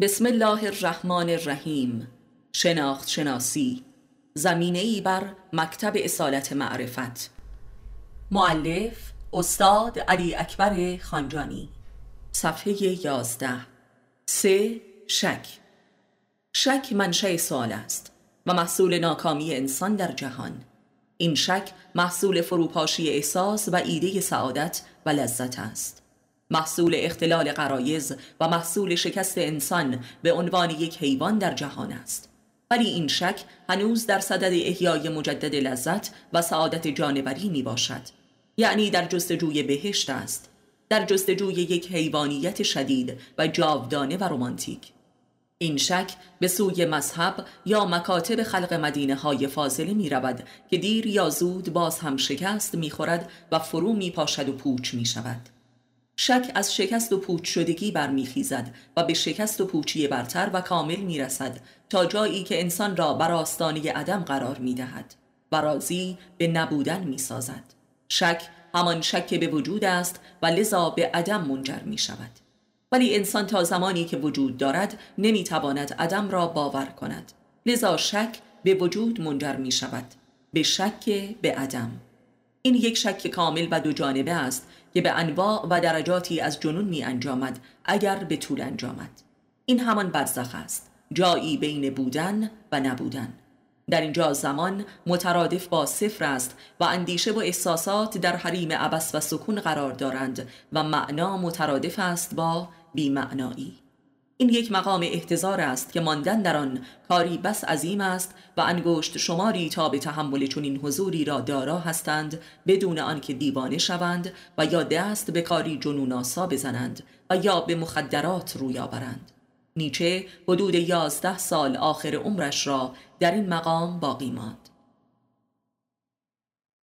بسم الله الرحمن الرحیم. شناخت شناسی. زمینه ای بر مکتب اصالت معرفت. معلف استاد علی اکبر خانجانی. صفحه یازده. سه شک. شک منشأ سوال است و محصول ناکامی انسان در جهان. این شک محصول فروپاشی احساس و ایده سعادت و لذت است. محصول اختلال قرایز و محصول شکست انسان به عنوان یک حیوان در جهان است. ولی این شک هنوز در صدد احیای مجدد لذت و سعادت جانوری می باشد یعنی در جستجوی بهشت است. در جستجوی یک حیوانیت شدید و جاودانه و رمانتیک. این شک به سوی مذهب یا مکاتب خلق مدینه های فاضله می رود که دیر یا زود باز هم شکست می خورد و فرو می پاشد و پوچ می شود شک از شکست و پوچ شدگی برمیخیزد و به شکست و پوچی برتر و کامل می‌رسد تا جایی که انسان را بر آستانه عدم قرار می‌دهد و راضی به نبودن می‌سازد. شک همان شک به وجود است و لذا به عدم منجر می شود ولی انسان تا زمانی که وجود دارد نمی‌تواند عدم را باور کند. لذا شک به وجود منجر می شود به شک به عدم. این یک شک کامل و دو جانبه است که به انواع و درجاتی از جنون می انجامد اگر به طول انجامد. این همان برزخ است جایی بین بودن و نبودن. در اینجا زمان مترادف با صفر است و اندیشه و احساسات در حریم عبس و سکون قرار دارند و معنا مترادف است با بیمعنایی. این یک مقام احتضار است که ماندن در آن کاری بس عظیم است و انگشت شماری تا به تحمل چنین حضوری را دارا هستند بدون آنکه دیوانه شوند و یا دست به کاری جنوناسا بزنند و یا به مخدرات روی آورند. نیچه حدود یازده سال آخر عمرش را در این مقام باقی ماند.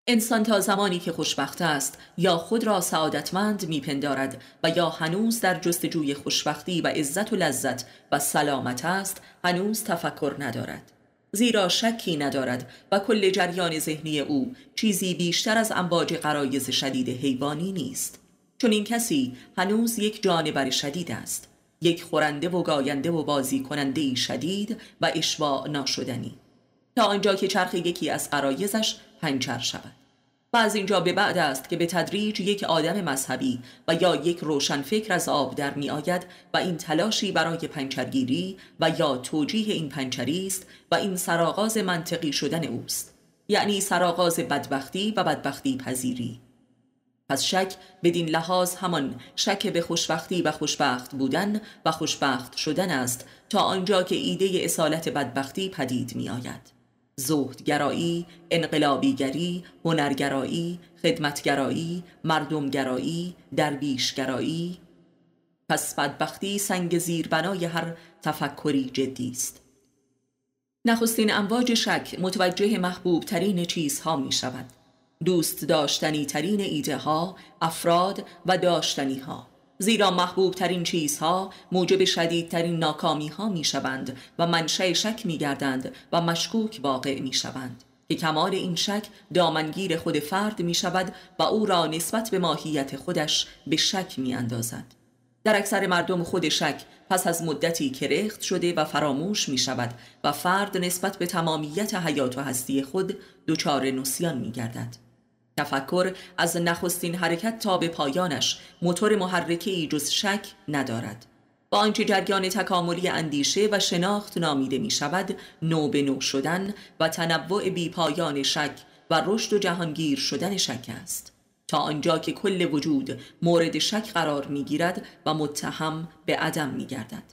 انسان تا زمانی که خوشبخت است یا خود را سعادتمند میپندارد و یا هنوز در جستجوی خوشبختی و عزت و لذت و سلامت است هنوز تفکر ندارد. زیرا شکی ندارد و کل جریان ذهنی او چیزی بیشتر از انباج قرایز شدید حیوانی نیست. چون این کسی هنوز یک جانور شدید است یک خورنده و گاینده و بازی کننده شدید و اشباع ناشدنی. تا آنجا که چرخ یکی از قرایزش پنچر شود. و از اینجا به بعد است که به تدریج یک آدم مذهبی و یا یک روشنفکر از آب در می آید و این تلاشی برای پنچرگیری و یا توجیه این پنچری است و این سراغاز منطقی شدن اوست یعنی سراغاز بدبختی و بدبختی پذیری. پس شک بدین لحاظ همان شک به خوشبختی و خوشبخت بودن و خوشبخت شدن است تا آنجا که ایده اصالت بدبختی پدید می آید زهدگرایی، انقلابیگری، هنرگرایی، خدمتگرایی، مردمگرایی، درویشگرایی. پس بدبختی سنگ زیربنای هر تفکری جدی است. نخستین امواج شک متوجه محبوب ترین چیزها می شود. دوست داشتنی ترین ایده ها، افراد و داشتنی ها زیرا محبوب ترین چیزها موجب شدیدترین ناکامی ها می شوند و منشأ شک می گردند و مشکوک واقع می شوند که کمال این شک دامنگیر خود فرد می شود و او را نسبت به ماهیت خودش به شک می اندازد. در اکثر مردم خود شک پس از مدتی کرخت شده و فراموش می شود و فرد نسبت به تمامیت حیات و هستی خود دچار نسیان می گردد. تفکر از نخستین حرکت تا به پایانش موتور محرکه ای جز شک ندارد. با آنچه جریان تکاملی اندیشه و شناخت نامیده می شود نو به نو شدن و تنوع بی پایان شک و رشد و جهانگیر شدن شک است. تا آنجا که کل وجود مورد شک قرار می گیرد و متهم به عدم می گردد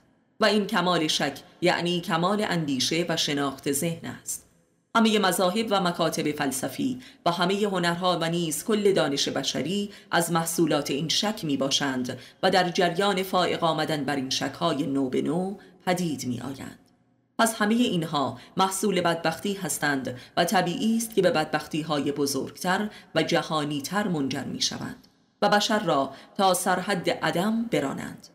و این کمال شک یعنی کمال اندیشه و شناخت ذهن است. همه مذاهب و مکاتب فلسفی و همه هنرها و نیز کل دانش بشری از محصولات این شک می باشند و در جریان فائق آمدن بر این شکهای نو به نو پدید می آیند. پس همه اینها محصول بدبختی هستند و طبیعی است که به بدبختی های بزرگتر و جهانی تر منجر می شوند و بشر را تا سرحد عدم برانند.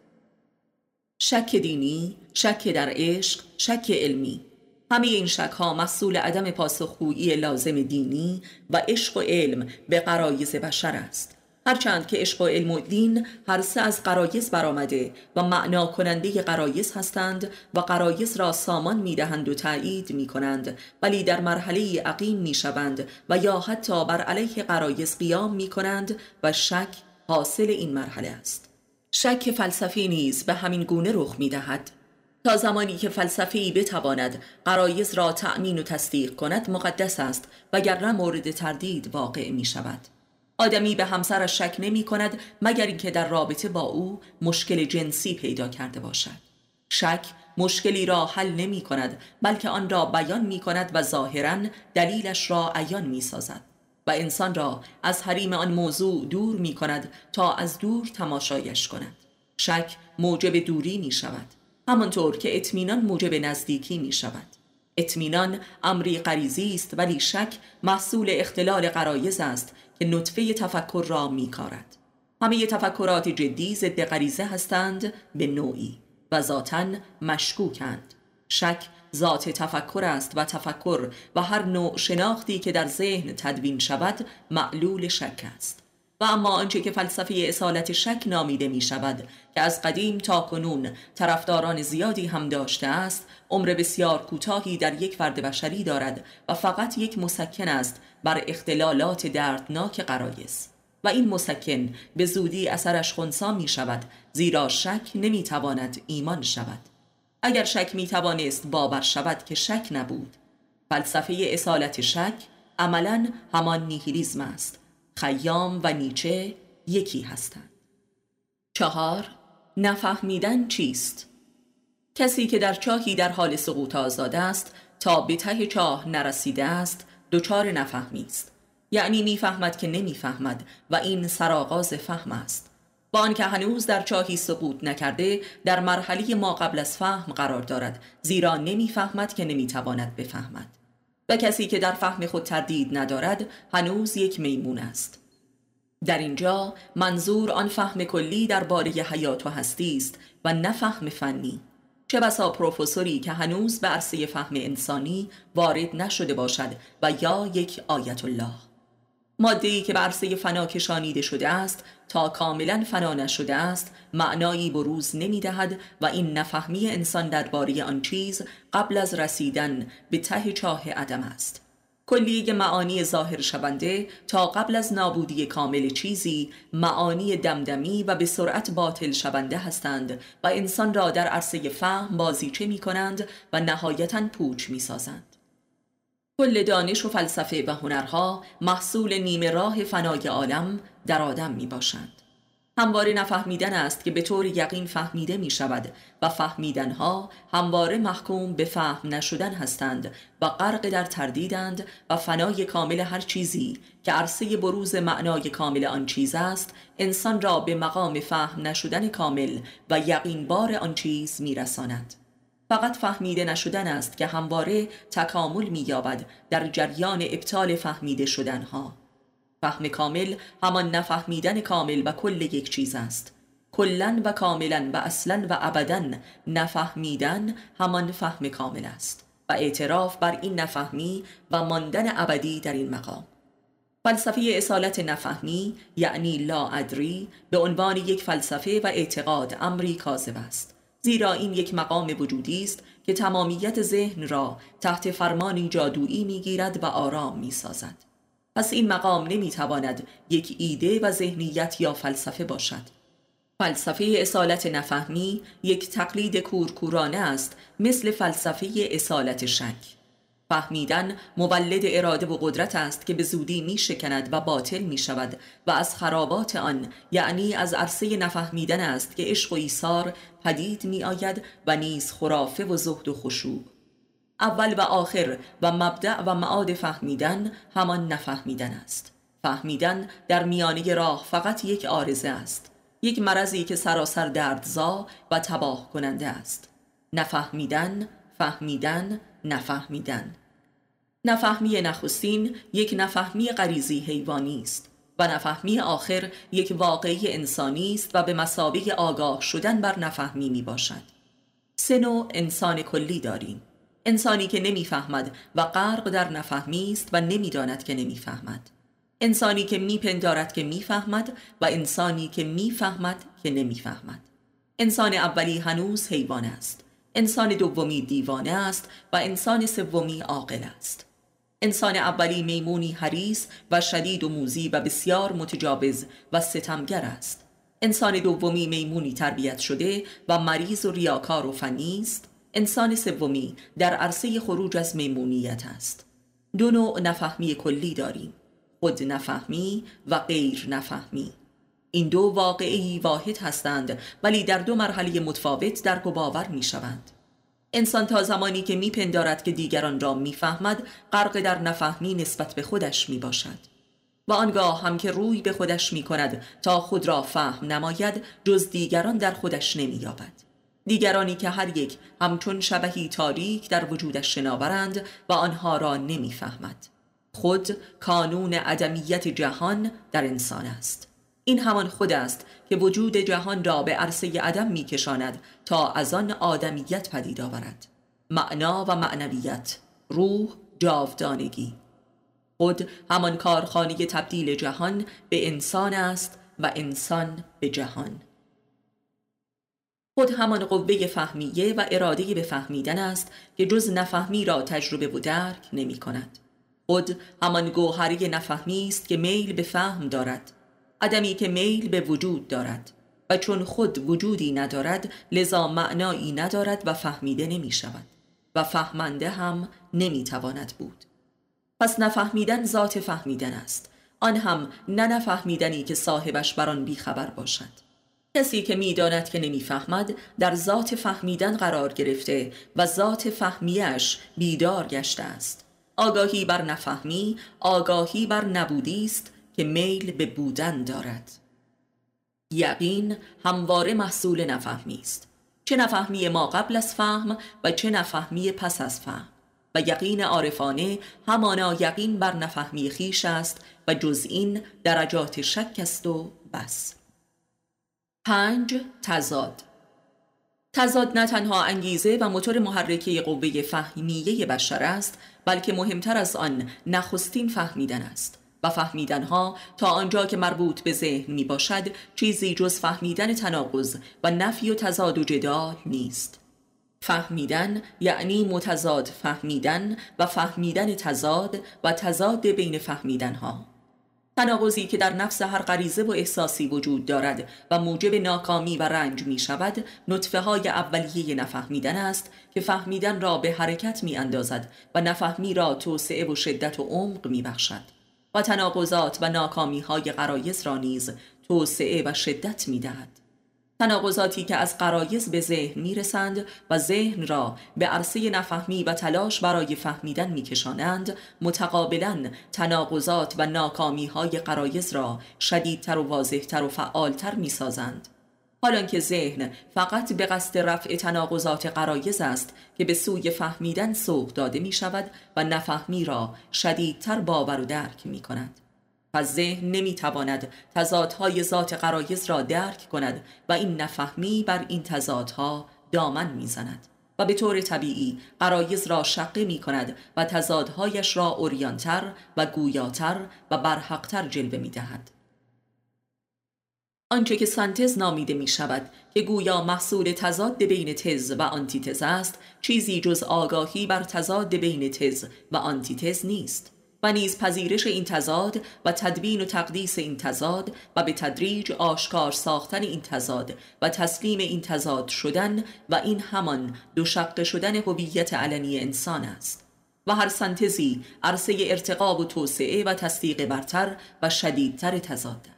شک دینی، شک در عشق، شک علمی همه این شک ها مسئول عدم پاسخگویی لازم دینی و عشق و علم به قرایز بشر است. هرچند که عشق و علم و دین هر سه از قرایز برآمده و معنا کننده قرایز هستند و قرایز را سامان می‌دهند و تایید می کنند ولی در مرحله عقیم می شوند و یا حتی بر علیه قرایز قیام می کنند و شک حاصل این مرحله است. شک فلسفی نیز به همین گونه رخ می دهد تا زمانی که فلسفی بتواند قرایز را تأمین و تصدیق کند مقدس است وگرنه مورد تردید واقع می شود آدمی به همسرش شک نمی کند مگر اینکه در رابطه با او مشکل جنسی پیدا کرده باشد. شک مشکلی را حل نمی کند بلکه آن را بیان می کند و ظاهرا دلیلش را عیان می سازد و انسان را از حریم آن موضوع دور می کند تا از دور تماشایش کند. شک موجب دوری می شود همانطور که اطمینان موجب نزدیکی می شود اطمینان امری غریزی است ولی شک محصول اختلال قرایز است که نطفه تفکر را میکارد. همه تفکرات جدی ضد غریزه هستند به نوعی و ذاتا مشکوکند. شک ذات تفکر است و تفکر و هر نوع شناختی که در ذهن تدوین شود معلول شک است. و اما آنچه که فلسفه اصالت شک نامیده می شود که از قدیم تا کنون طرفداران زیادی هم داشته است عمر بسیار کوتاهی در یک فرد بشری دارد و فقط یک مسکن است بر اختلالات دردناک قرایز و این مسکن به زودی اثرش خونسا می شود زیرا شک نمی تواند ایمان شود. اگر شک می توانست باور شود که شک نبود. فلسفه اصالت شک عملا همان نیهیلیزم است. خیام و نیچه یکی هستند. چهار نفهمیدن چیست؟ کسی که در چاهی در حال سقوط آزاد است تا به ته چاه نرسیده است دچار نفهمی است. یعنی می‌فهمد که نمی‌فهمد و این سرآغاز فهم است. با آنکه هنوز در چاهی سقوط نکرده در مرحله ما قبل از فهم قرار دارد زیرا نمی‌فهمد که نمی‌تواند بفهمد. و کسی که در فهم خود تردید ندارد هنوز یک میمون است. در اینجا منظور آن فهم کلی درباره حیات و هستی است و نه فهم فنی. چه بسا پروفسوری که هنوز به عرصه فهم انسانی وارد نشده باشد و یا یک آیت الله. ماده که به عرصه فنا کشانیده شده است تا کاملا فنا نشده است معنایی بروز نمی دهد و این نفهمی انسان درباره آن چیز قبل از رسیدن به ته چاه عدم است کلیه معانی ظاهر شونده تا قبل از نابودی کامل چیزی معانی دمدمی و به سرعت باطل شونده هستند و انسان را در عرصه فهم بازیچه می کنند و نهایتا پوچ می سازند. کل دانش و فلسفه و هنرها محصول نیمه راه فنای عالم در آدم می باشند. همواره نفهمیدن است که به طور یقین فهمیده می شود و فهمیدنها همواره محکوم به فهم نشدن هستند و غرق در تردیدند و فنای کامل هر چیزی که عرصه بروز معنای کامل آن چیز است انسان را به مقام فهم نشدن کامل و یقین بار آن چیز می رساند. فقط فهمیده نشدن است که همواره تکامل می یابد در جریان ابطال فهمیده شدنها. فهم کامل همان نفهمیدن کامل و کل یک چیز است. کلا و کاملا و اصلا و ابدا نفهمیدن همان فهم کامل است و اعتراف بر این نفهمی و ماندن ابدی در این مقام. فلسفه اصالت نفهمی یعنی لا ادری به عنوان یک فلسفه و اعتقاد امری کاذب است. زیرا این یک مقام وجودی است که تمامیت ذهن را تحت فرمانی جادویی می‌گیرد و آرام می‌سازد. پس این مقام نمی‌تواند یک ایده و ذهنیت یا فلسفه باشد. فلسفه اصالت نفهمی یک تقلید کورکورانه است مثل فلسفه اصالت شک. فهمیدن مولد اراده و قدرت است که به زودی می شکند و باطل می شود و از خرابات آن یعنی از عرصه نفهمیدن است که عشق و ایثار پدید می آید و نیز خرافه و زهد و خشوع. اول و آخر و مبدع و معاد فهمیدن همان نفهمیدن است. فهمیدن در میانه راه فقط یک آرزه است یک مرضی که سراسر دردزا و تباه کننده است. نفهمیدن فهمیدن نفهمیدن. نفهمی نخستین یک نفهمی غریزی حیوانی است و نفهمی آخر یک واقعی انسانی است و به مسابقه آگاه شدن بر نفهمی می باشد سه نوع انسان کلی داریم. انسانی که نمی‌فهمد و غرق در نفهمی است و نمی‌داند که نمی‌فهمد. انسانی که میپندارد که می‌فهمد و انسانی که می‌فهمد که نمی‌فهمد. انسان اولی هنوز حیوان است. انسان دومی دیوانه است و انسان سومی عاقل است. انسان اولی میمونی حریس و شدید و موزی و بسیار متجاوز و ستمگر است. انسان دومی میمونی تربیت شده و مریض و ریاکار و فنی است. انسان سومی در عرصه خروج از میمونیت است. دو نوع نفهمی کلی داریم خود نفهمی و غیر نفهمی. این دو واقعی واحد هستند ولی در دو مرحله متفاوت در و باور می شوند انسان تا زمانی که میپندارد که دیگران را می‌فهمد غرق در نفهمی نسبت به خودش می باشد و آنگاه هم که روی به خودش می کند تا خود را فهم نماید جز دیگران در خودش نمی یابد. دیگرانی که هر یک همچون شبهی تاریک در وجودش شناورند و آنها را نمی‌فهمد. خود کانون عدمیت جهان در انسان است این همان خود است که وجود جهان را به عرصه عدم میکشاند تا از آن آدمیت پدید آورد. معنا و معنویت روح جاودانگی. خود همان کارخانه تبدیل جهان به انسان است و انسان به جهان. خود همان قوه فهمیه و اراده به فهمیدن است که جز نفهمی را تجربه و درک نمی کند خود همان گوهری نفهمی است که میل به فهم دارد. عدمی که میل به وجود دارد و چون خود وجودی ندارد لذا معنایی ندارد و فهمیده نمی شود و فهمنده هم نمی تواند بود. پس نفهمیدن ذات فهمیدن است. آن هم نه نفهمیدنی که صاحبش بر آن بیخبر باشد. کسی که می‌داند که نمی‌فهمد در ذات فهمیدن قرار گرفته و ذات فهمیش بیدار گشته است. آگاهی بر نفهمی آگاهی بر نبودی است که میل به بودن دارد. یقین همواره محصول نفهمی است. چه نفهمی ما قبل از فهم و چه نفهمی پس از فهم. و یقین عارفانه همانا یقین بر نفهمی خیش است و جز این درجات شک است و بس. پنج تزاد تزاد نه تنها انگیزه و موتور محرکه قوه فهمیه بشر است بلکه مهمتر از آن نخستین فهمیدن است. و فهمیدنها تا آنجا که مربوط به ذهن می باشد چیزی جز فهمیدن تناقض و نفی و تزاد و جدال نیست. فهمیدن یعنی متضاد فهمیدن و فهمیدن تزاد و تزاد بین فهمیدنها. تناقضی که در نفس هر غریزه و احساسی وجود دارد و موجب ناکامی و رنج می شود نطفه های اولیه نفهمیدن است که فهمیدن را به حرکت می اندازد و نفهمی را توسعه و شدت و عمق می بخشد و تناقضات و ناکامی های قرایز را نیز توسعه و شدت می دهد. تناقضاتی که از قرایز به ذهن می رسند و ذهن را به عرصه نفهمی و تلاش برای فهمیدن می کشانند متقابلا تناقضات و ناکامی های قرایز را شدیدتر و واضحتر و فعالتر می سازند حالان که ذهن فقط به قصد رفع تناقضات قرایز است که به سوی فهمیدن سوق داده می شود و نفهمی را شدیدتر باور و درک می کند پس ذهن نمی‌تواند تضادهای ذات قرایز را درک کند و این نفهمی بر این تضادها دامن می‌زند و به طور طبیعی قرایز را شقه می کند و تضادهایش را اوریانتر و گویاتر و برحقتر جلوه می دهد. آنچه که سنتز نامیده می شود که گویا محصول تضاد بین تز و آنتیتز است چیزی جز آگاهی بر تضاد بین تز و آنتیتز نیست. و نیز پذیرش این تضاد و تدبین و تقدیس این تضاد و به تدریج آشکار ساختن این تضاد و تسلیم این تضاد شدن و این همان دو شق شدن هویت علنی انسان است. و هر سنتزی عرصه ارتقاب و توسعه و تصدیق برتر و شدیدتر تضاد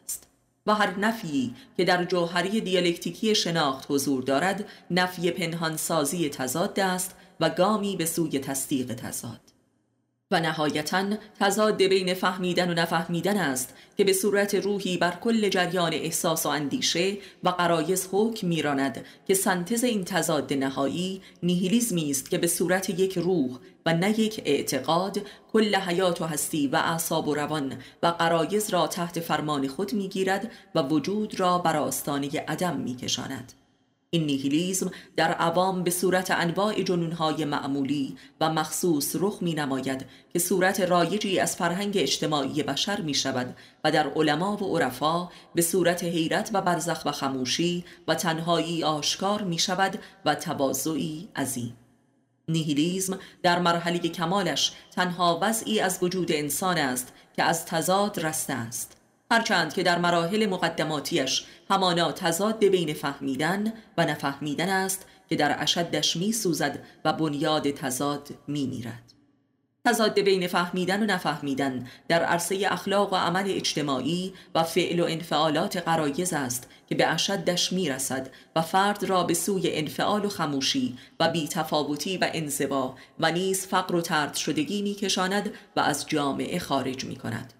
و هر نفی که در جوهری دیالکتیکی شناخت حضور دارد نفی پنهانسازی تضاد است و گامی به سوی تصدیق تضاد. و نهایتا تضاد بین فهمیدن و نفهمیدن است که به صورت روحی بر کل جریان احساس و اندیشه و قرایز حکم میراند که سنتز این تضاد نهایی نیهیلیزمی است که به صورت یک روح و نه یک اعتقاد کل حیات و هستی و اعصاب و روان و قرایز را تحت فرمان خود می‌گیرد و وجود را بر آستانه عدم میکشاند. این نیهیلیزم در عوام به صورت انواع جنونهای معمولی و مخصوص رخ می نماید که صورت رایجی از فرهنگ اجتماعی بشر می شود و در علما و عرفا به صورت حیرت و برزخ و خموشی و تنهایی آشکار می شود و تواضعی عظیم. نیهیلیزم در مرحله کمالش تنها وضعی از وجود انسان است که از تضاد رسته است. هرچند که در مراحل مقدماتیش همانا تضاد بین فهمیدن و نفهمیدن است که در اشدش می سوزد و بنیاد تضاد می میرد. تضاد بین فهمیدن و نفهمیدن در عرصه اخلاق و عمل اجتماعی و فعل و انفعالات قرایز است که به اشدش می رسد و فرد را به سوی انفعال و خموشی و بیتفاوتی و انزوا و نیز فقر و ترد شدگی می کشاند و از جامعه خارج می کند.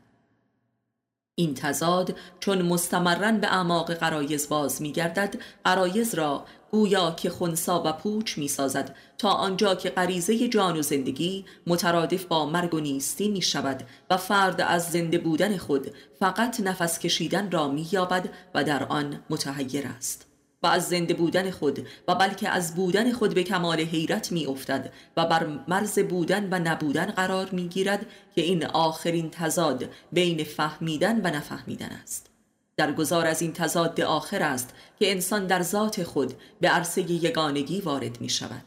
این تضاد چون مستمرن به اعماق قرایز باز میگردد قرایز را گویا که خونسا و پوچ می سازد تا آنجا که غریزه جان و زندگی مترادف با مرگ و نیستی می شود و فرد از زنده بودن خود فقط نفس کشیدن را می یابد و در آن متحیر است. و از زنده بودن خود و بلکه از بودن خود به کمال حیرت می افتد و بر مرز بودن و نبودن قرار می گیرد که این آخرین تضاد بین فهمیدن و نفهمیدن است. در گذار از این تضاد آخر است که انسان در ذات خود به عرصه یگانگی وارد می شود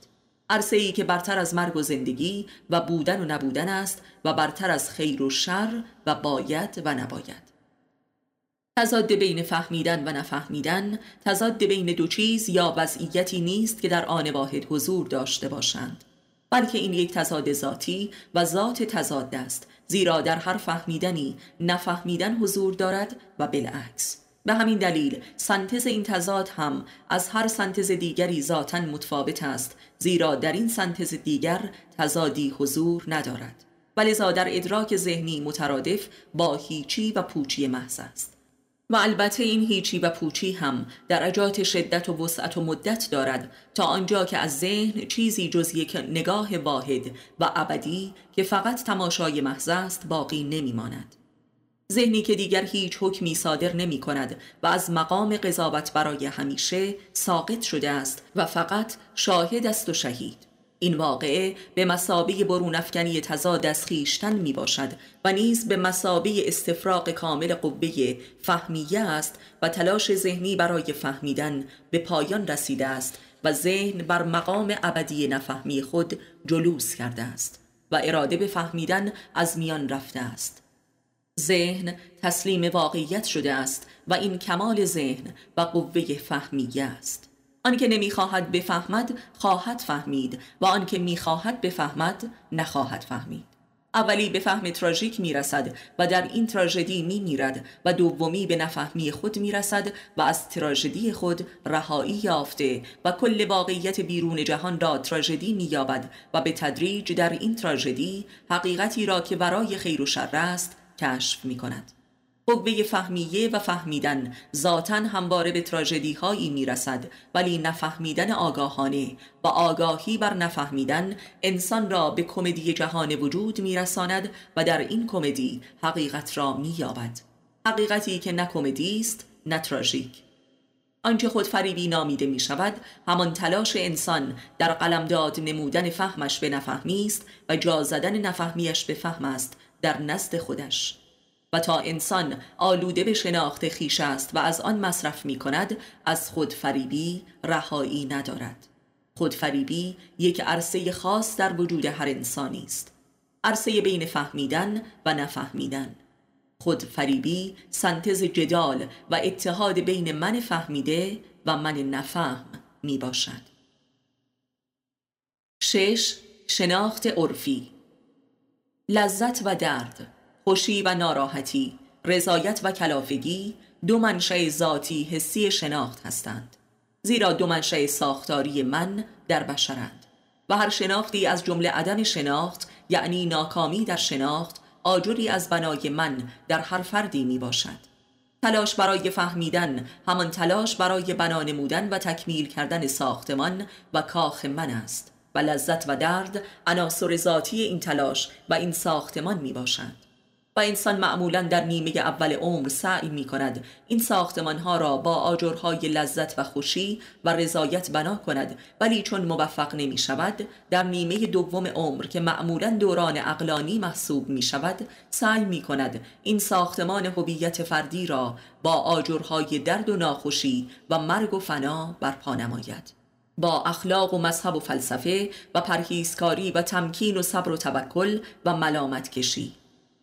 عرصه ای که برتر از مرگ و زندگی و بودن و نبودن است و برتر از خیر و شر و باید و نباید. تضاد بین فهمیدن و نفهمیدن تضاد بین دو چیز یا وضعیتی نیست که در آن واحد حضور داشته باشند. بلکه این یک تضاد ذاتی و ذات تضاد است زیرا در هر فهمیدنی نفهمیدن حضور دارد و بالعکس. به همین دلیل سنتز این تضاد هم از هر سنتز دیگری ذاتا متفاوت است زیرا در این سنتز دیگر تضادی حضور ندارد. ولذا در ادراک ذهنی مترادف با هیچی و پوچی محض است. و البته این هیچی و پوچی هم درجات شدت و وسعت و مدت دارد تا آنجا که از ذهن چیزی جز یک نگاه واحد و ابدی که فقط تماشای محض است باقی نمی ماند. ذهنی که دیگر هیچ حکمی صادر نمی کند و از مقام قضاوت برای همیشه ساقط شده است و فقط شاهد است و شهید این واقعه به مسابه برون افکنی تضاد از خیشتن می باشد و نیز به مسابه استفراق کامل قوه فهمیه است و تلاش ذهنی برای فهمیدن به پایان رسیده است و ذهن بر مقام ابدی نفهمی خود جلوس کرده است و اراده به فهمیدن از میان رفته است. ذهن تسلیم واقعیت شده است و این کمال ذهن و قوه فهمیه است. آنکه نمی‌خواهد بفهمد خواهد فهمید و آنکه می‌خواهد بفهمد نخواهد فهمید. اولی به فهم تراژیک می‌رسد و در این تراژدی میمیرد و دومی به نفهمی خود می‌رسد و از تراژدی خود رهایی یافته و کل واقعیت بیرون جهان را تراژدی مییابد و به تدریج در این تراژدی حقیقتی را که برای خیر و شر است کشف می‌کند. قوه فهمیه و فهمیدن. ذاتا همواره به تراژدی هایی می‌رسد ولی نفهمیدن آگاهانه. و آگاهی بر نفهمیدن انسان را به کمدی جهان وجود میرساند و در این کمدی حقیقت را مییابد. حقیقتی که نه کمدی است نه تراژیک. آنچه خود فریبی نامیده می شود همان تلاش انسان در قلمداد نمودن فهمش به نفهمی است و جا زدن نفهمیش به فهم است در نزد خودش. و تا انسان آلوده به شناخت خیش است و از آن مصرف می کند از خودفریبی رهایی ندارد. خودفریبی یک عرصه خاص در وجود هر انسانی است. عرصه بین فهمیدن و نفهمیدن. خودفریبی سنتز جدال و اتحاد بین من فهمیده و من نفهم می باشد شش شناخت عرفی. لذت و درد. خوشی و ناراحتی رضایت و کلافگی دو منشأ ذاتی حسی شناخت هستند. زیرا دو منشأ ساختاری من در بشرند و هر شناختی از جمله عدم شناخت یعنی ناکامی در شناخت آجری از بنای من در هر فردی می باشد. تلاش برای فهمیدن همان تلاش برای بنا نمودن و تکمیل کردن ساختمان و کاخ من است و لذت و درد عناصر ذاتی این تلاش و این ساختمان می باشند و انسان معمولا در نیمه اول عمر سعی می کند این ساختمان ها را با آجرهای لذت و خوشی و رضایت بنا کند ولی چون موفق نمی شود در نیمه دوم عمر که معمولا دوران اقلانی محسوب می شود سعی می کند این ساختمان هویت فردی را با آجرهای درد و ناخوشی و مرگ و فنا برپا نماید. با اخلاق و مذهب و فلسفه و پرهیزکاری و تمکین و صبر و توکل و ملامت کشی.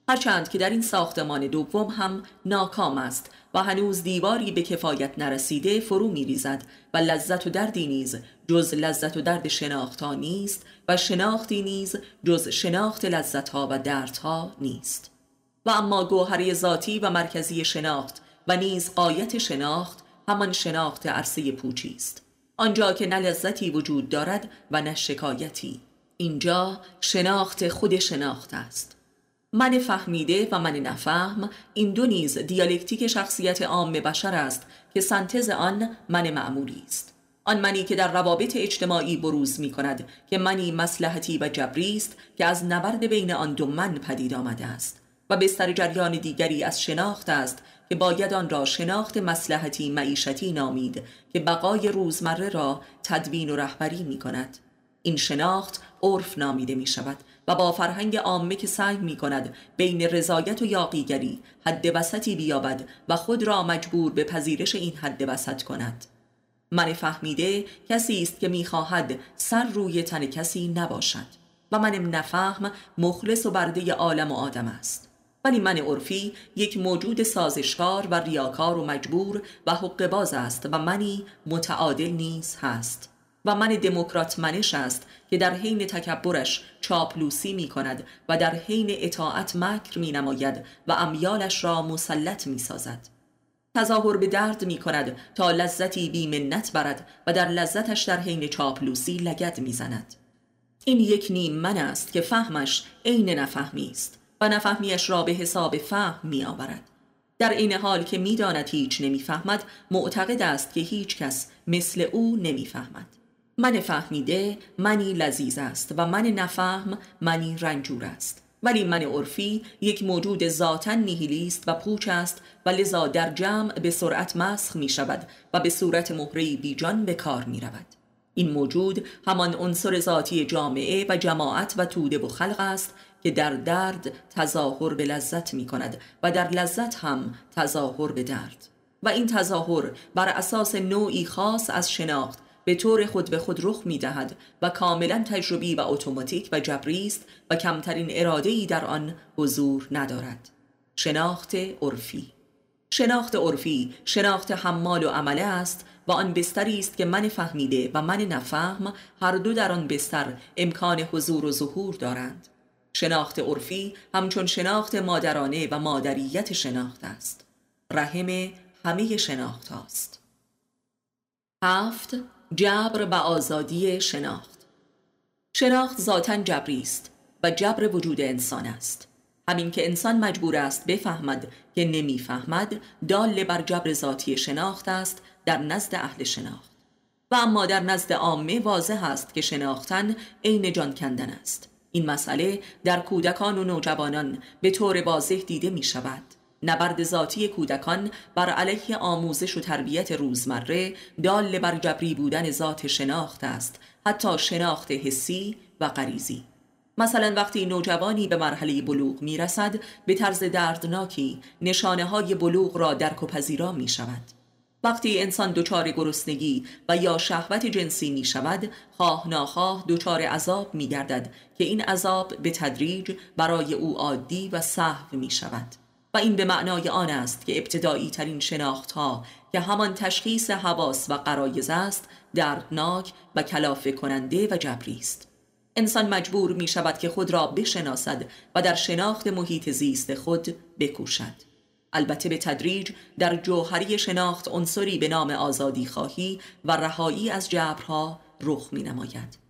هرچند که در این ساختمان دوم هم ناکام است و هنوز دیواری به کفایت نرسیده فرو می ریزد و لذت و دردی نیز جز لذت و درد شناختها نیست و شناختی نیز جز شناخت لذتها و دردها نیست. و اما گوهره ذاتی و مرکزی شناخت و نیز قایت شناخت همان شناخت عرصه پوچی است. آنجا که نه لذتی وجود دارد و نه شکایتی. اینجا شناخت خود شناخت است. من فهمیده و من نفهم این دو نیز دیالکتیک شخصیت عام بشر است که سنتز آن من معمولی است. آن منی که در روابط اجتماعی بروز می کند که منی مسلحتی و جبری است که از نبرد بین آن دو من پدید آمده است و بستر جریان دیگری از شناخت است که باید آن را شناخت مسلحتی معیشتی نامید که بقای روزمره را تدوین و رهبری می کند. این شناخت عرف نامیده می شود و با فرهنگ عامه که سعی می کند بین رضایت و یاقیگری حد وسطی بیابد و خود را مجبور به پذیرش این حد وسط کند. من فهمیده کسی است که می‌خواهد سر روی تن کسی نباشد و من نفهم مخلص و برده عالم و آدم است. ولی من عرفی یک موجود سازشکار و ریاکار و مجبور و حق باز است و منی متعادل نیز هست. و من دموکرات منش است که در حین تکبرش چاپلوسی می کند و در حین اطاعت مکر می نماید و امیالش را مسلط می سازد. تظاهر به درد می کند تا لذتی بی منت برد و در لذتش در حین چاپلوسی لگد می زند. این یک نیم من است که فهمش عین نفهمی است و نفهمیش را به حساب فهم می آورد. در این حال که می‌داند هیچ نمی‌فهمد معتقد است که هیچ کس مثل او نمی‌فهمد من فهمیده منی لذیذ است و من نفهم منی رنجور است ولی من عرفی یک موجود ذاتا نیهیلیست و پوچ است و لذا در جمع به سرعت مسخ می شود و به صورت مهره بیجان به کار می رود. این موجود همان عنصر ذاتی جامعه و جماعت و توده و خلق است که در درد تظاهر به لذت می کند و در لذت هم تظاهر به درد و این تظاهر بر اساس نوعی خاص از شناخت به طور خود به خود رخ می دهد و کاملا تجربی و اتوماتیک و جبری است و کمترین اراده ای در آن حضور ندارد. شناخت عرفی. شناخت عرفی شناخت حمال و عمله است و آن بستری است که من فهمیده و من نفهم هر دو در آن بستر امکان حضور و ظهور دارند. شناخت عرفی همچون شناخت مادرانه و مادریت شناخت است. رحم همه شناخت هاست. هفت جبر و آزادی شناخت. شناخت ذاتا جبری است و جبر وجود انسان است. همین که انسان مجبور است بفهمد که نمی‌فهمد دال بر جبر ذاتی شناخت است در نزد اهل شناخت. و اما در نزد عامه واضح است که شناختن عین جان کندن است. این مسئله در کودکان و نوجوانان به طور واضح دیده می شود نبرد ذاتی کودکان بر علیه آموزش و تربیت روزمره دال بر جبری بودن ذات شناخت است حتی شناخت حسی و غریزی. مثلا وقتی نوجوانی به مرحله بلوغ می رسد به طرز دردناکی نشانه های بلوغ را درک و پذیرا می شود وقتی انسان دچار گرسنگی و یا شهوت جنسی می شود خواه ناخواه دچار عذاب می گردد که این عذاب به تدریج برای او عادی و صحو می شود و این به معنای آن است که ابتدایی ترین شناخت ها که همان تشخیص حواس و قرایز است دردناک و کلافه کننده و جبری است. انسان مجبور می شود که خود را بشناسد و در شناخت محیط زیست خود بکوشد. البته به تدریج در جوهری شناخت عنصری به نام آزادی خواهی و رهایی از جبرها رخ می نماید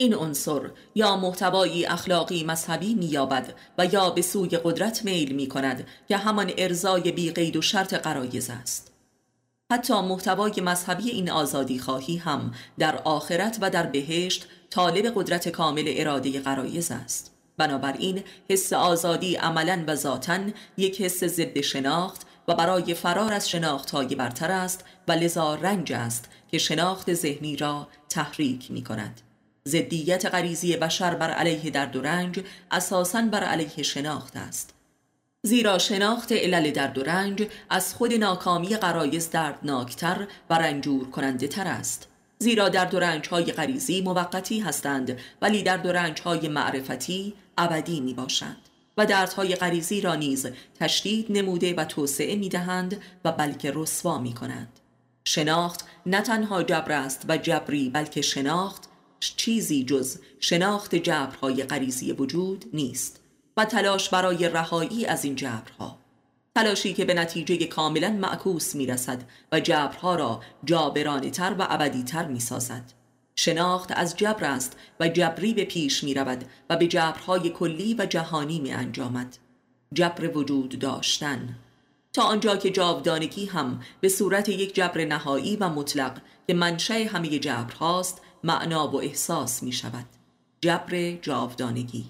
این عنصر یا محتوایی اخلاقی مذهبی مییابد و یا به سوی قدرت میل می کند که همان ارزای بی قید و شرط قرایز است. حتی محتوای مذهبی این آزادی خواهی هم در آخرت و در بهشت طالب قدرت کامل اراده قرایز است. بنابراین حس آزادی عملا و ذاتا یک حس ضد شناخت و برای فرار از شناخت های برتر است و لذا رنج است که شناخت ذهنی را تحریک می کند زدیت غریزی بشر بر علیه درد و رنج اساساً بر علیه شناخت است. زیرا شناخت علل درد و رنج از خود ناکامی قرایز دردناکتر و رنجور کننده تر است. زیرا درد و رنج های غریزی موقتی هستند ولی درد و رنج های معرفتی ابدی می باشند و دردهای غریزی را نیز تشدید نموده و توسعه می دهند و بلکه رسوا می کنند شناخت نه تنها جبر است و جبری بلکه شناخت چیزی جز شناخت جبرهای غریزی وجود نیست و تلاش برای رهایی از این جبرها تلاشی که به نتیجه کاملا معکوس می رسد و جبرها را جابرانه تر و ابدی تر می سازد. شناخت از جبر است و جبری به پیش می رود و به جبرهای کلی و جهانی می انجامد. جبر وجود داشتن تا آنجا که جاودانگی هم به صورت یک جبر نهایی و مطلق که منشأ همه جبر هاست معنا و احساس می شود جبر جاودانگی.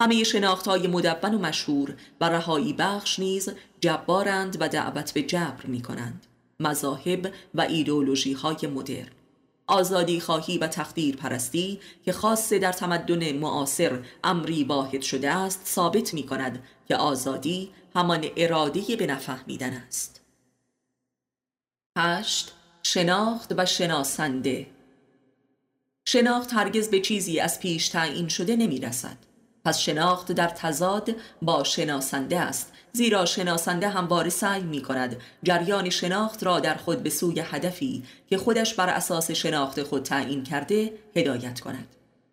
همه شناخت های مدون و مشهور و رهایی بخش نیز جبارند و دعوت به جبر می کنند مذاهب و ایدئولوژی های مدرن. آزادی خواهی و تقدیر پرستی که خاصه در تمدن معاصر امری واحد شده است ثابت می کند که آزادی همان اراده به نفهمیدن است. هشت. شناخت و شناسنده. شناخت هرگز به چیزی از پیش تعیین شده نمی رسد پس شناخت در تضاد با شناسنده است زیرا شناسنده همواره سعی می کند جریان شناخت را در خود به سوی هدفی که خودش بر اساس شناخت خود تعیین کرده هدایت کند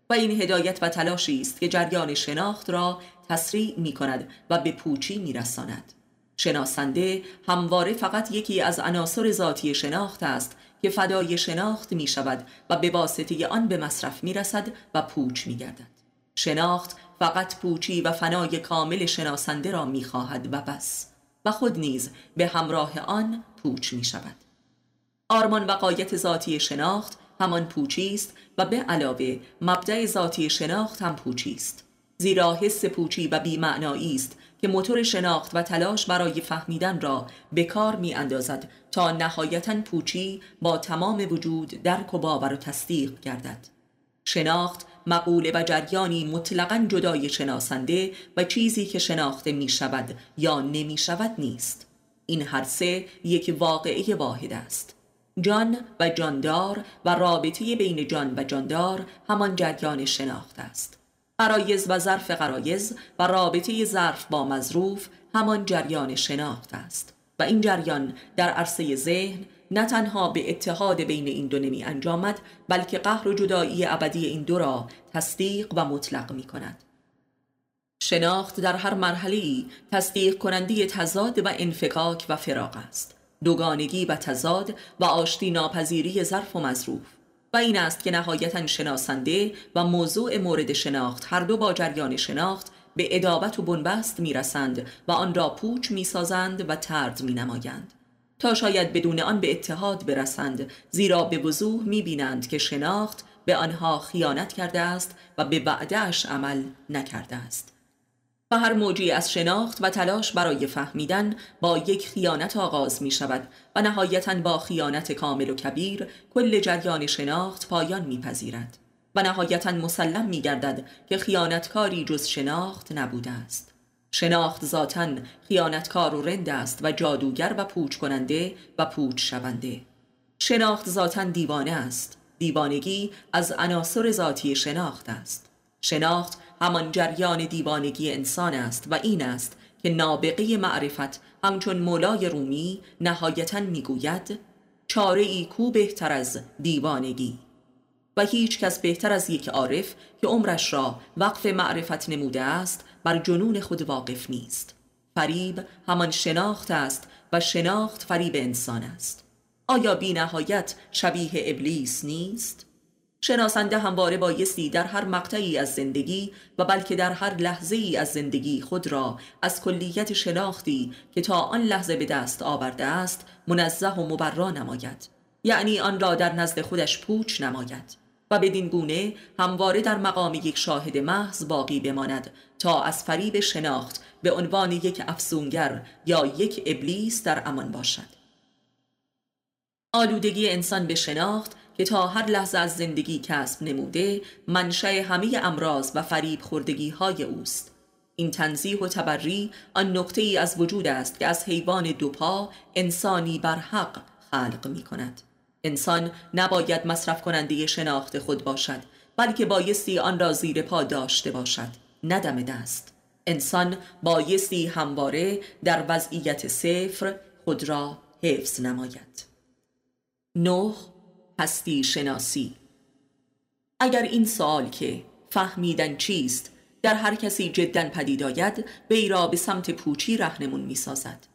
و این هدایت و تلاشی است که جریان شناخت را تسریع می کند و به پوچی می رساند. شناسنده همواره فقط یکی از عناصر ذاتی شناخت است که فدای شناخت می شود و به واسطه آن به مصرف می رسد و پوچ می گردد. شناخت فقط پوچی و فنای کامل شناسنده را می خواهد و بس و خود نیز به همراه آن پوچ می شود. آرمان و قایت ذاتی شناخت همان پوچی است و به علاوه مبدع ذاتی شناخت هم پوچی است زیرا حس پوچی و بیمعنایی است که موتور شناخت و تلاش برای فهمیدن را به کار می اندازد تا نهایتا پوچی با تمام وجود درک و باور و تصدیق گردد. شناخت مقوله و جریانی مطلقا جدای شناسنده و چیزی که شناخته می شود یا نمی شود نیست. این هر سه یک واقعه واحد است. جان و جاندار و رابطه بین جان و جاندار همان جریان شناخت است. قرایز و ظرف قرایز و رابطه ظرف با مظروف همان جریان شناخت است و این جریان در عرصه ذهن نه تنها به اتحاد بین این دو نمی انجامد بلکه قهر و جدایی ابدی این دو را تصدیق و مطلق می کند. شناخت در هر مرحله تصدیق کننده تضاد و انفکاک و فراق است. دوگانگی و تضاد و آشتی ناپذیری ظرف و مظروف. و این است که نهایتا شناسنده و موضوع مورد شناخت هر دو با جریان شناخت به ادابت و بنبست می‌رسند و آن را پوچ می‌سازند و ترد می نمایند تا شاید بدون آن به اتحاد برسند زیرا به وضوح می بینند که شناخت به آنها خیانت کرده است و به وعدهش عمل نکرده است. و هر موجی از شناخت و تلاش برای فهمیدن با یک خیانت آغاز می شود و نهایتا با خیانت کامل و کبیر کل جریان شناخت پایان می پذیرد و نهایتا مسلم می گردد که خیانتکاری جز شناخت نبوده است. شناخت ذاتا خیانتکار و رند است و جادوگر و پوچ کننده و پوچ شونده. شناخت ذاتا دیوانه است. دیوانگی از عناصر ذاتی شناخت است. شناخت همان جریان دیوانگی انسان است و این است که نابغه معرفت همچون مولای رومی نهایتا می‌گوید چاره ای کو بهتر از دیوانگی؟ و هیچ کس بهتر از یک عارف که عمرش را وقف معرفت نموده است بر جنون خود واقف نیست. فریب همان شناخت است و شناخت فریب انسان است. آیا بی نهایت شبیه ابلیس نیست؟ شناسنده همواره بایستی در هر مقطعی از زندگی و بلکه در هر لحظه ای از زندگی خود را از کلیت شناختی که تا آن لحظه به دست آورده است منزه و مبرا نماید. یعنی آن را در نزد خودش پوچ نماید. و بدین گونه همواره در مقام یک شاهد محض باقی بماند تا از فریب شناخت به عنوان یک افسونگر یا یک ابلیس در امان باشد. آلودگی انسان به شناخت که تا هر لحظه از زندگی کسب نموده منشأ همه امراض و فریب خوردگی های اوست. این تنزیح و تبری آن نقطه ای از وجود است که از حیوان دوپا انسانی بر حق خلق می کند انسان نباید مصرف کننده شناخت خود باشد بلکه بایستی آن را زیر پا داشته باشد. ندم دست. انسان بایستی همواره در وضعیت صفر خود را حفظ نماید. نه هستی شناسی. اگر این سوال که فهمیدن چیست در هر کسی جدا پدید آید وی را به سمت پوچی رهنمون می سازد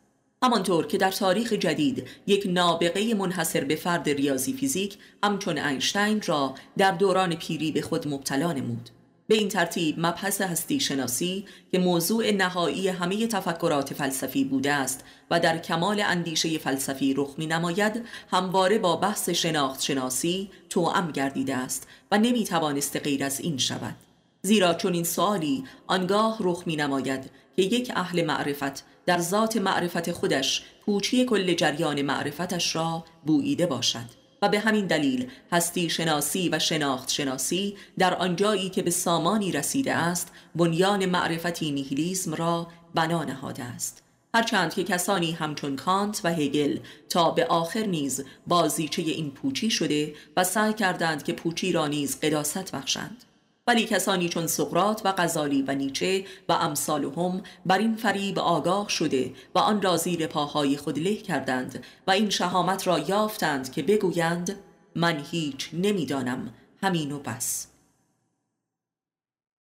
همانطور که در تاریخ جدید یک نابغه منحصر به فرد ریاضی فیزیک همچون اینشتین را در دوران پیری به خود مبتلا نمود. به این ترتیب مبحث هستی شناسی که موضوع نهایی همه تفکرات فلسفی بوده است و در کمال اندیشه فلسفی رخ می نماید همواره با بحث شناخت شناسی توأم گردیده است و نمی توانست غیر از این شود. زیرا چون این سوالی آنگاه رخ می نماید که یک اهل معرفت در ذات معرفت خودش پوچی کل جریان معرفتش را بوییده باشد. و به همین دلیل هستی شناسی و شناخت شناسی در آنجایی که به سامانی رسیده است بنیان معرفتی نیهیلیسم را بنا نهاده است. هرچند که کسانی همچون کانت و هگل تا به آخر نیز بازیچه این پوچی شده و سعی کردند که پوچی را نیز قداست بخشند. ولی کسانی چون سقرات و غزالی و نیچه و امثالهم بر این فریب آگاه شده و آن را زیر پاهای خود له کردند و این شهامت را یافتند که بگویند من هیچ نمی‌دانم. همین و بس.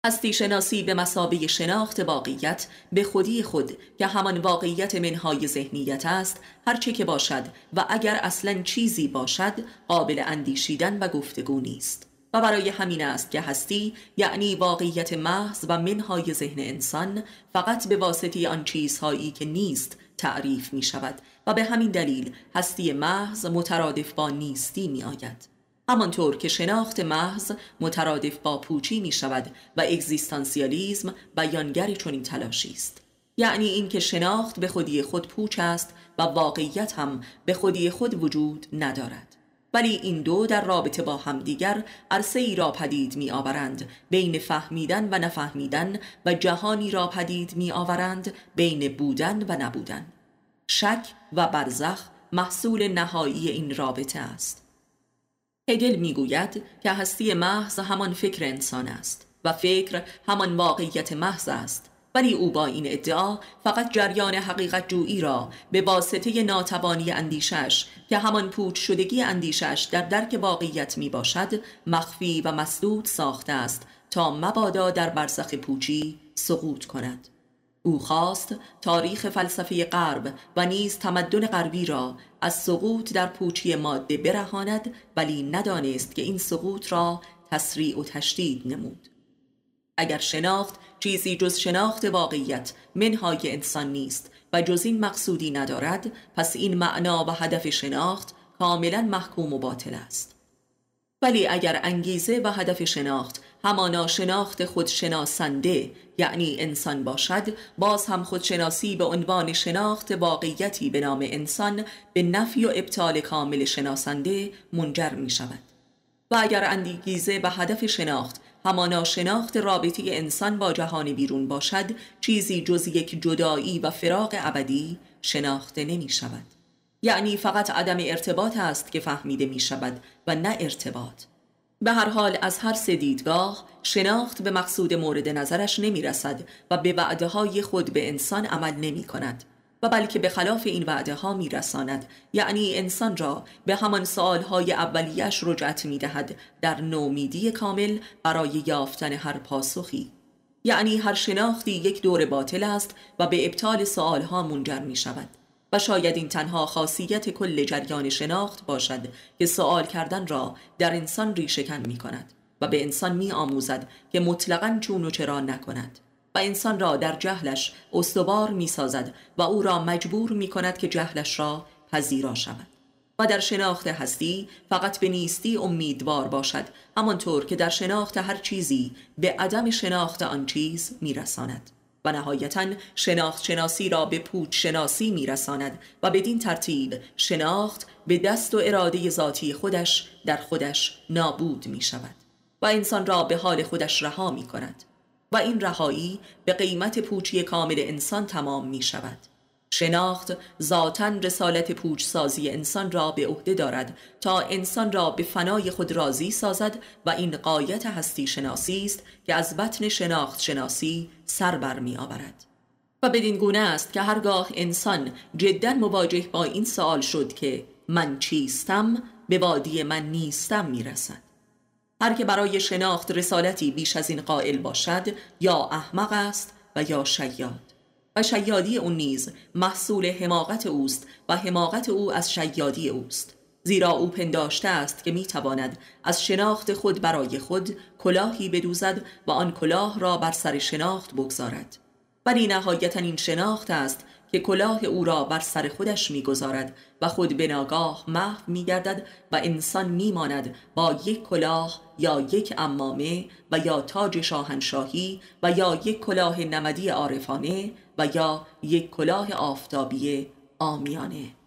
هستی شناسی به مسابه شناخت واقعیت به خودی خود که همان واقعیت منهای ذهنیت است هرچه که باشد و اگر اصلا چیزی باشد قابل اندیشیدن و گفتگو نیست. و برای همین است که هستی یعنی واقعیت محض و منهای ذهن انسان فقط به واسطه آن چیزهایی که نیست تعریف می شود و به همین دلیل هستی محض مترادف با نیستی می آید. همانطور که شناخت محض مترادف با پوچی می شود و اگزیستانسیالیزم بیانگر چنین تلاشی است. یعنی اینکه شناخت به خودی خود پوچ است و واقعیت هم به خودی خود وجود ندارد. ولی این دو در رابطه با همدیگر عرصه ای را پدید می آورند بین فهمیدن و نفهمیدن و جهانی را پدید می آورند بین بودن و نبودن. شک و برزخ محصول نهایی این رابطه است. هگل می‌گوید که هستی محض همان فکر انسان است و فکر همان واقعیت محض است. ولی او با این ادعا فقط جریان حقیقت جویی را به واسطه ناتوانی اندیشش که همان پوچ شدگی اندیشش در درک واقعیت می باشد مخفی و مسدود ساخته است تا مبادا در برزخ پوچی سقوط کند. او خواست تاریخ فلسفه غرب و نیز تمدن غربی را از سقوط در پوچی ماده برهاند ولی ندانست که این سقوط را تسریع و تشدید نمود. اگر شناخت چیزی جز شناخت واقعیت منهای انسان نیست و جز این مقصودی ندارد پس این معنا و هدف شناخت کاملا محکوم و باطل است. ولی اگر انگیزه و هدف شناخت همانا شناخت خودشناسنده یعنی انسان باشد باز هم خودشناسی به عنوان شناخت واقعیتی به نام انسان به نفی و ابطال کامل شناسنده منجر می شود و اگر انگیزه و هدف شناخت همانا شناخت رابطه انسان با جهان بیرون باشد چیزی جز یک جدایی و فراق ابدی شناخته نمی شود. یعنی فقط عدم ارتباط است که فهمیده می شود و نه ارتباط. به هر حال از هر سه دیدگاه شناخت به مقصود مورد نظرش نمی رسد و به وعده های خود به انسان عمل نمی کند. و بلکه به خلاف این وعده ها می رساند یعنی انسان را به همان های اولیش رجعت می دهد در نومیدی کامل برای یافتن هر پاسخی. یعنی هر شناختی یک دور باطل است و به ابطال ها منجر می شود و شاید این تنها خاصیت کل جریان شناخت باشد که سوال کردن را در انسان ریشهکن می کند و به انسان می آموزد که مطلقا چون و چرا نکند. و انسان را در جهلش استوار می سازد و او را مجبور می کند که جهلش را پذیرا شود. و در شناخت هستی فقط به نیستی امیدوار باشد همانطور که در شناخت هر چیزی به عدم شناخت آن چیز میرساند. و نهایتا شناخت شناسی را به پوچ شناسی میرساند و بدین ترتیب شناخت به دست و اراده ذاتی خودش در خودش نابود می شود و انسان را به حال خودش رها می کند و این رهایی به قیمت پوچی کامل انسان تمام می شود شناخت ذاتا رسالت پوچ سازی انسان را به عهده دارد تا انسان را به فنای خود راضی سازد و این قایت هستی شناسی است که از بطن شناخت شناسی سر بر می آورد و بدین گونه است که هرگاه انسان جدا مواجه با این سوال شد که من چیستم به وادی من نیستم می‌رسد. هر که برای شناخت رسالتی بیش از این قائل باشد یا احمق است و یا شیاد. و شیادی او نیز محصول حماقت اوست و حماقت او از شیادی اوست. زیرا او پنداشته است که می‌تواند از شناخت خود برای خود کلاهی بدوزد و آن کلاه را بر سر شناخت بگذارد. ولی نهایتا این شناخت است که کلاه او را بر سر خودش می‌گذارد و خود به ناگاه محو میگردد و انسان میماند با یک کلاه یا یک امامه و یا تاج شاهنشاهی و یا یک کلاه نمدی عارفانه و یا یک کلاه آفتابی آمیانه.